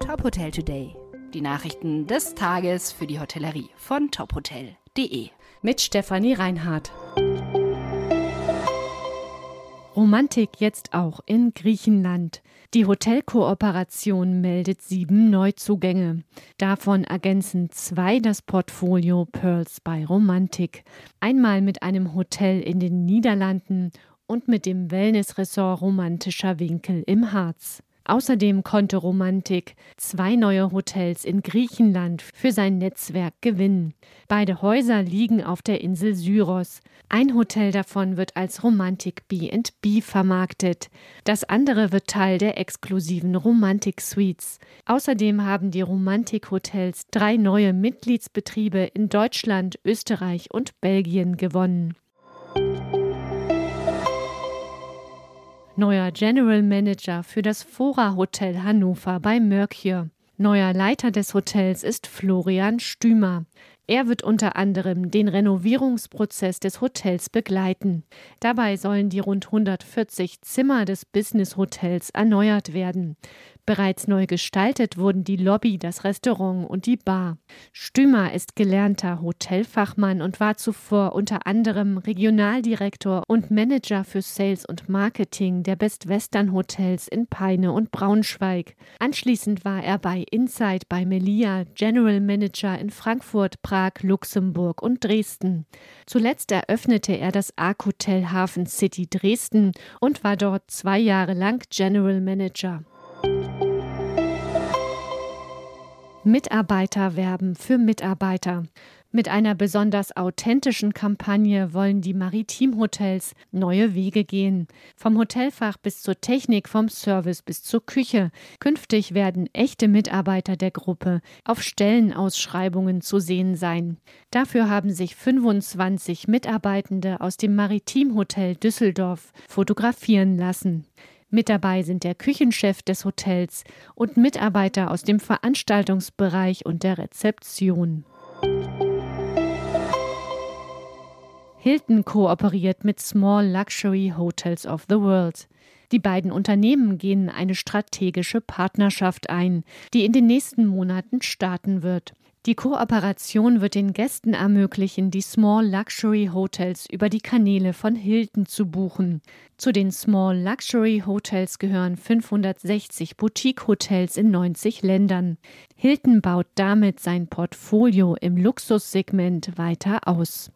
Top Hotel Today. Die Nachrichten des Tages für die Hotellerie von tophotel.de. Mit Stefanie Reinhardt. Romantik jetzt auch in Griechenland. Die Hotelkooperation meldet sieben Neuzugänge. Davon ergänzen zwei das Portfolio Pearls bei Romantik. Einmal mit einem Hotel in den Niederlanden und mit dem Wellnessressort Romantischer Winkel im Harz. Außerdem konnte Romantik zwei neue Hotels in Griechenland für sein Netzwerk gewinnen. Beide Häuser liegen auf der Insel Syros. Ein Hotel davon wird als Romantik B&B vermarktet. Das andere wird Teil der exklusiven Romantik Suites. Außerdem haben die Romantik Hotels drei neue Mitgliedsbetriebe in Deutschland, Österreich und Belgien gewonnen. Neuer General Manager für das Fora Hotel Hannover bei Mercure. Neuer Leiter des Hotels ist Florian Stümer. Er wird unter anderem den Renovierungsprozess des Hotels begleiten. Dabei sollen die rund 140 Zimmer des Business Hotels erneuert werden. Bereits neu gestaltet wurden die Lobby, das Restaurant und die Bar. Stümer ist gelernter Hotelfachmann und war zuvor unter anderem Regionaldirektor und Manager für Sales und Marketing der Best Western Hotels in Peine und Braunschweig. Anschließend war er bei Insight bei Melia General Manager in Frankfurt, Prag, Luxemburg und Dresden. Zuletzt eröffnete er das Arc Hotel Hafen City Dresden und war dort zwei Jahre lang General Manager. Mitarbeiter werben für Mitarbeiter. Mit einer besonders authentischen Kampagne wollen die Maritimhotels neue Wege gehen. Vom Hotelfach bis zur Technik, vom Service bis zur Küche. Künftig werden echte Mitarbeiter der Gruppe auf Stellenausschreibungen zu sehen sein. Dafür haben sich 25 Mitarbeitende aus dem Maritimhotel Düsseldorf fotografieren lassen. Mit dabei sind der Küchenchef des Hotels und Mitarbeiter aus dem Veranstaltungsbereich und der Rezeption. Hilton kooperiert mit Small Luxury Hotels of the World. Die beiden Unternehmen gehen eine strategische Partnerschaft ein, die in den nächsten Monaten starten wird. Die Kooperation wird den Gästen ermöglichen, die Small Luxury Hotels über die Kanäle von Hilton zu buchen. Zu den Small Luxury Hotels gehören 560 Boutique-Hotels in 90 Ländern. Hilton baut damit sein Portfolio im Luxussegment weiter aus.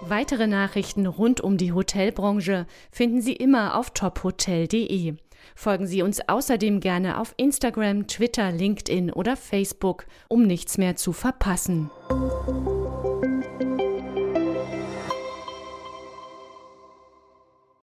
Weitere Nachrichten rund um die Hotelbranche finden Sie immer auf tophotel.de. Folgen Sie uns außerdem gerne auf Instagram, Twitter, LinkedIn oder Facebook, um nichts mehr zu verpassen.